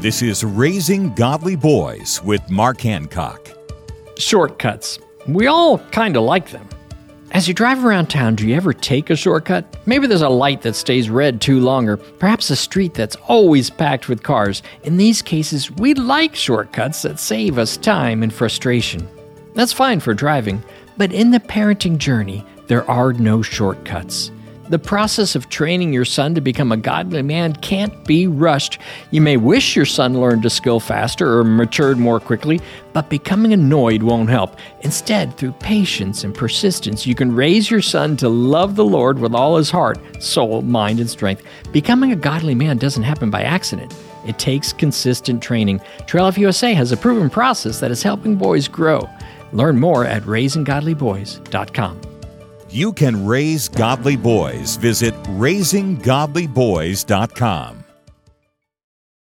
This is Raising Godly Boys with Mark Hancock. Shortcuts. We all kind of like them. As you drive around town, do you ever take a shortcut? Maybe there's a light that stays red too long, or perhaps a street that's always packed with cars. In these cases, we like shortcuts that save us time and frustration. That's fine for driving, but in the parenting journey, there are no shortcuts. The process of training your son to become a godly man can't be rushed. You may wish your son learned a skill faster or matured more quickly, but becoming annoyed won't help. Instead, through patience and persistence, you can raise your son to love the Lord with all his heart, soul, mind, and strength. Becoming a godly man doesn't happen by accident. It takes consistent training. Trail Life USA has a proven process that is helping boys grow. Learn more at raisinggodlyboys.com. You can raise godly boys. Visit raisinggodlyboys.com.